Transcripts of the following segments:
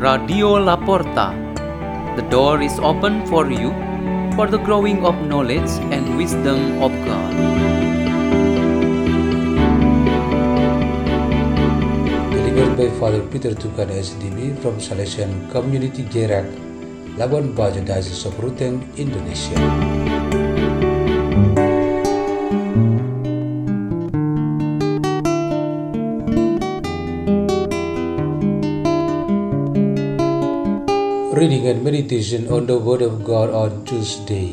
Radio La Porta. The door is open for you for the growing of knowledge and wisdom of God. delivered by Father Peter Tukan SDB from Salesian Community Gerak, Labuan Bajo Diocese of Ruteng, Indonesia. Reading and meditation on the Word of God on Tuesday,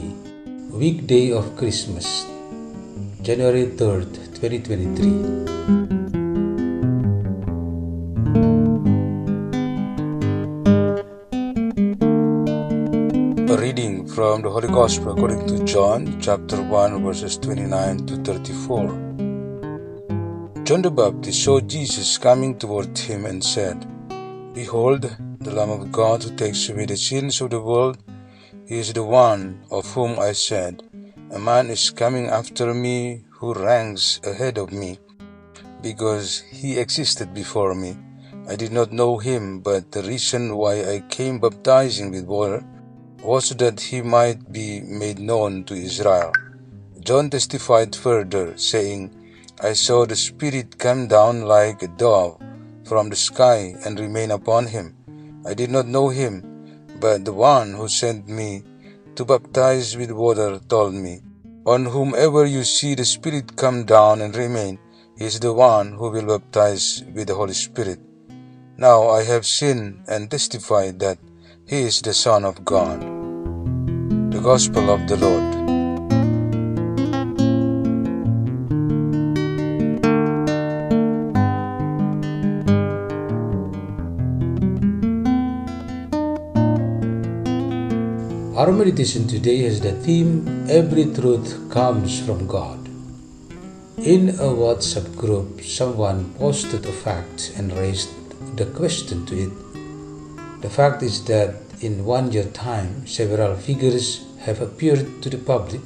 weekday of Christmas, January 3rd, 2023. A reading from the Holy Gospel according to John, chapter 1, verses 29 to 34. John the Baptist saw Jesus coming toward him and said, Behold, the Lamb of God who takes away the sins of the world. He is the one of whom I said, A man is coming after me who ranks ahead of me, because he existed before me. I did not know him, but the reason why I came baptizing with water was that he might be made known to Israel. John testified further, saying, I saw the Spirit come down like a dove from the sky and remain upon him. I did not know him, but the one who sent me to baptize with water told me, On whomever you see the Spirit come down and remain, he is the one who will baptize with the Holy Spirit. Now I have seen and testified that he is the Son of God. The Gospel of the Lord. Our meditation today has the theme Every Truth Comes from God. In a WhatsApp group, someone posted a fact and raised the question to it. The fact is that in one year time, several figures have appeared to the public,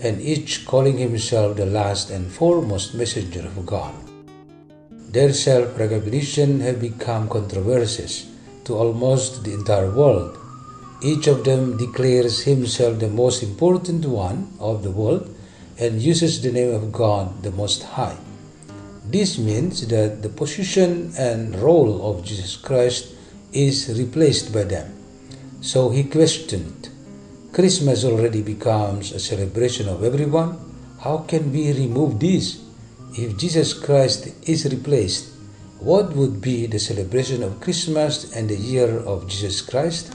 and each calling himself the last and foremost messenger of God. Their self recognition have become controversies to almost the entire world. Each of them declares himself the most important one of the world and uses the name of God the Most High. This means that the position and role of Jesus Christ is replaced by them. So he questioned Christmas already becomes a celebration of everyone. How can we remove this? If Jesus Christ is replaced, what would be the celebration of Christmas and the year of Jesus Christ?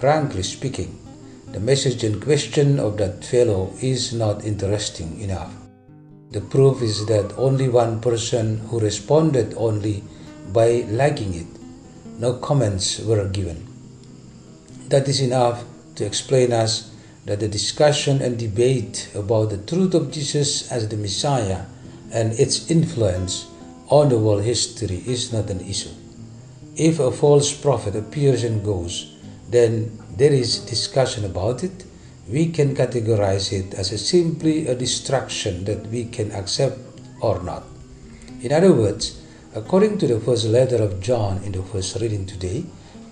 Frankly speaking, the message in question of that fellow is not interesting enough. The proof is that only one person who responded only by liking it. No comments were given. That is enough to explain us that the discussion and debate about the truth of Jesus as the Messiah and its influence on the world history is not an issue. If a false prophet appears and goes, then there is discussion about it. We can categorize it as a simply a distraction that we can accept or not. In other words, according to the first letter of John in the first reading today,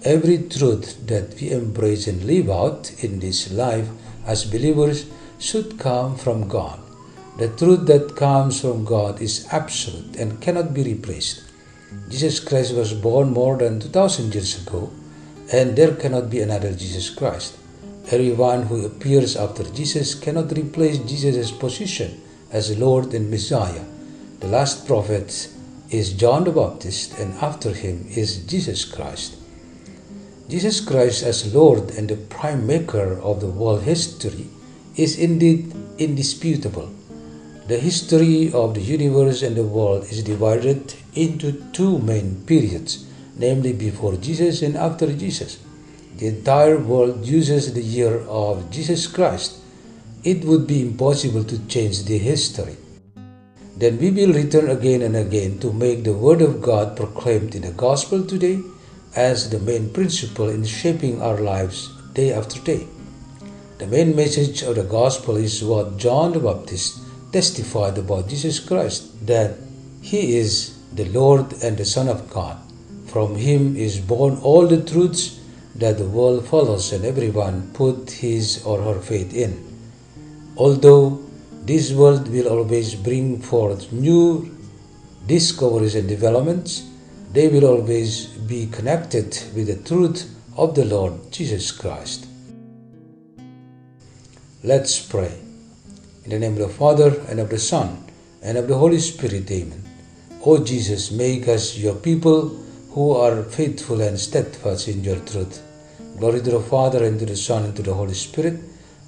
every truth that we embrace and live out in this life as believers should come from God. The truth that comes from God is absolute and cannot be replaced. Jesus Christ was born more than 2000 years ago, and there cannot be another Jesus Christ. Everyone who appears after Jesus cannot replace Jesus' position as Lord and Messiah. The last prophet is John the Baptist, and after him is Jesus Christ. Jesus Christ, as Lord and the prime maker of the world history, is indeed indisputable. The history of the universe and the world is divided into two main periods, namely before Jesus and after Jesus. The entire world uses the year of Jesus Christ. It would be impossible to change the history. Then we will return again and again to make the Word of God proclaimed in the Gospel today as the main principle in shaping our lives day after day. The main message of the Gospel is what John the Baptist testified about Jesus Christ that he is the Lord and the Son of God from him is born all the truths that the world follows and everyone put his or her faith in. Although this world will always bring forth new discoveries and developments, they will always be connected with the truth of the Lord Jesus Christ. Let's pray. In the name of the Father, and of the Son, and of the Holy Spirit, Amen. O Jesus, make us your people who are faithful and steadfast in your truth. Glory to the Father, and to the Son, and to the Holy Spirit,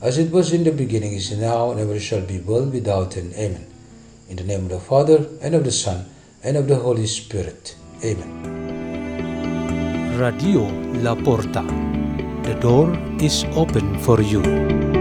as it was in the beginning, is now, and ever shall be, world without end. Amen. In the name of the Father, and of the Son, and of the Holy Spirit. Amen. Radio La Porta. The door is open for you.